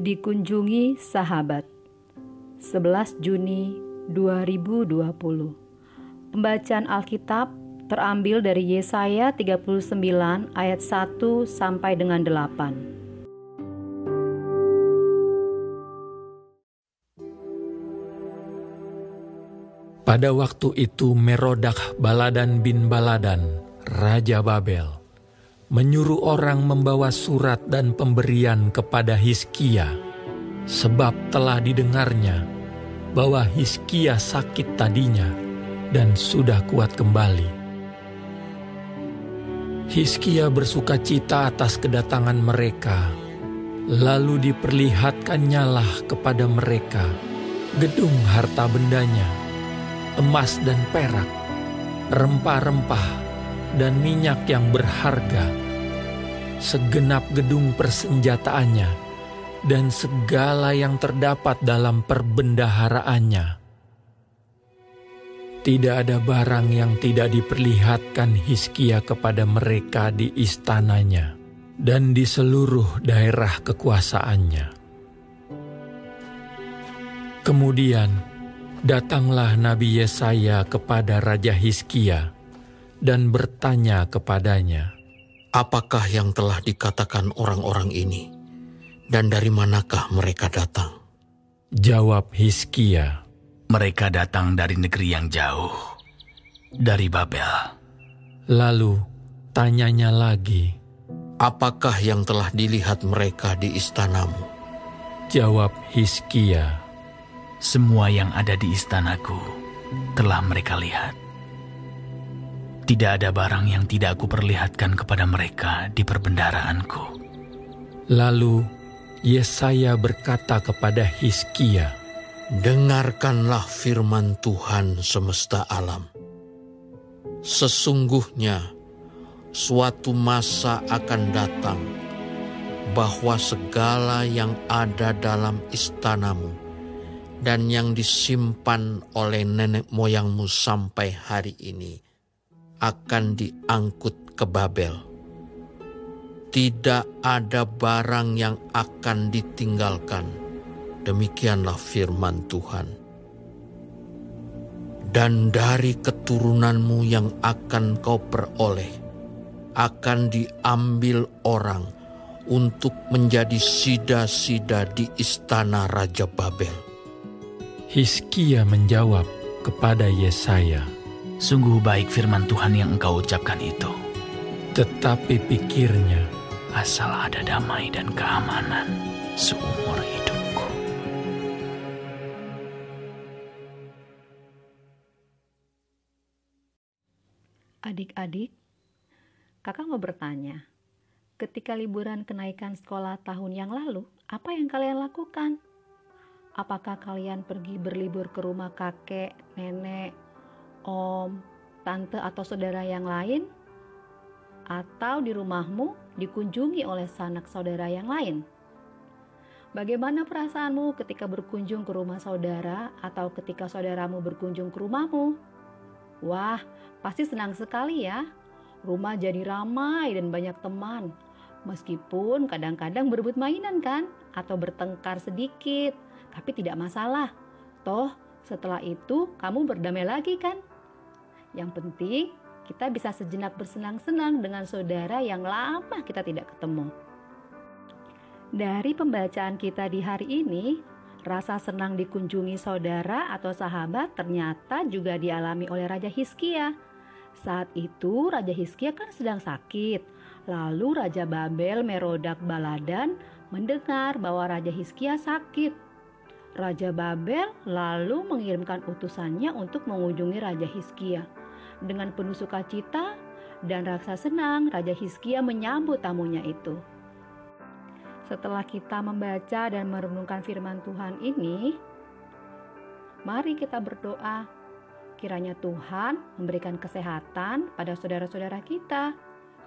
Dikunjungi sahabat. 11 Juni 2020 Pembacaan Alkitab terambil dari Yesaya 39 ayat 1 sampai dengan 8 Pada waktu itu Merodak Baladan bin Baladan, Raja Babel, menyuruh orang membawa surat dan pemberian kepada Hiskia, sebab telah didengarnya bahwa Hiskia sakit tadinya dan sudah kuat kembali. Hiskia bersuka cita atas kedatangan mereka, lalu diperlihatkannyalah kepada mereka gedung harta bendanya, emas dan perak, rempah-rempah, dan minyak yang berharga, segenap gedung persenjataannya, dan segala yang terdapat dalam perbendaharaannya. Tidak ada barang yang tidak diperlihatkan Hiskia kepada mereka di istananya dan di seluruh daerah kekuasaannya. Kemudian datanglah Nabi Yesaya kepada Raja Hiskia dan bertanya kepadanya, Apakah yang telah dikatakan orang-orang ini, dan dari manakah mereka datang? Jawab Hiskia, Mereka datang dari negeri yang jauh, dari Babel. Lalu tanyanya lagi, Apakah yang telah dilihat mereka di istanamu? Jawab Hiskia, Semua yang ada di istanaku telah mereka lihat. Tidak ada barang yang tidak aku perlihatkan kepada mereka di perbendaharaanku. Lalu Yesaya berkata kepada Hiskia, Dengarkanlah firman Tuhan semesta alam. Sesungguhnya suatu masa akan datang bahwa segala yang ada dalam istanamu dan yang disimpan oleh nenek moyangmu sampai hari ini akan diangkut ke Babel. Tidak ada barang yang akan ditinggalkan. Demikianlah firman Tuhan. Dan dari keturunanmu yang akan kau peroleh, akan diambil orang untuk menjadi sida-sida di istana Raja Babel. Hiskia menjawab kepada Yesaya, Sungguh baik firman Tuhan yang engkau ucapkan itu. tetapi pikirnya, Asal ada damai dan keamanan seumur hidupku. Adik-adik, kakak mau bertanya, ketika liburan kenaikan sekolah tahun yang lalu, apa yang kalian lakukan? Apakah kalian pergi berlibur ke rumah kakek, nenek, om, tante, atau saudara yang lain? Atau di rumahmu dikunjungi oleh sanak saudara yang lain? Bagaimana perasaanmu ketika berkunjung ke rumah saudara atau ketika saudaramu berkunjung ke rumahmu? Wah, pasti senang sekali ya. Rumah jadi ramai dan banyak teman. Meskipun kadang-kadang berebut mainan kan atau bertengkar sedikit, tapi tidak masalah. Toh, setelah itu kamu berdamai lagi kan? Yang penting kita bisa sejenak bersenang-senang dengan saudara yang lama kita tidak ketemu. Dari pembacaan kita di hari ini, rasa senang dikunjungi saudara atau sahabat ternyata juga dialami oleh Raja Hiskia. Saat itu Raja Hiskia kan sedang sakit. Lalu Raja Babel Merodak Baladan mendengar bahwa Raja Hiskia sakit. Raja Babel lalu mengirimkan utusannya untuk mengunjungi Raja Hiskia. Dengan penuh sukacita dan rasa senang, Raja Hiskia menyambut tamunya itu. Setelah kita membaca dan merenungkan firman Tuhan ini, mari kita berdoa. Kiranya Tuhan memberikan kesehatan pada saudara-saudara kita,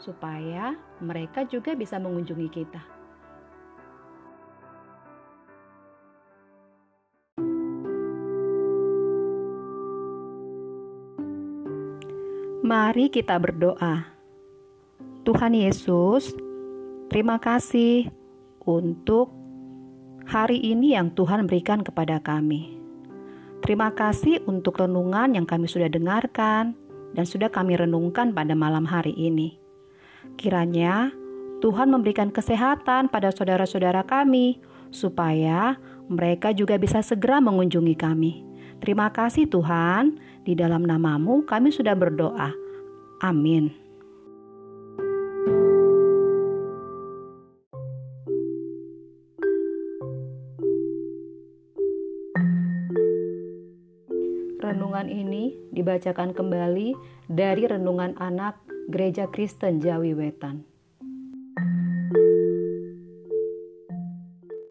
supaya mereka juga bisa mengunjungi kita. Mari kita berdoa. Tuhan Yesus, terima kasih untuk hari ini yang Tuhan berikan kepada kami. Terima kasih untuk renungan yang kami sudah dengarkan dan sudah kami renungkan pada malam hari ini. Kiranya Tuhan memberikan kesehatan pada saudara-saudara kami, supaya mereka juga bisa segera mengunjungi kami. Terima kasih Tuhan, di dalam namamu kami sudah berdoa. Amin. Renungan ini dibacakan kembali dari Renungan Anak Gereja Kristen Jawi Wetan.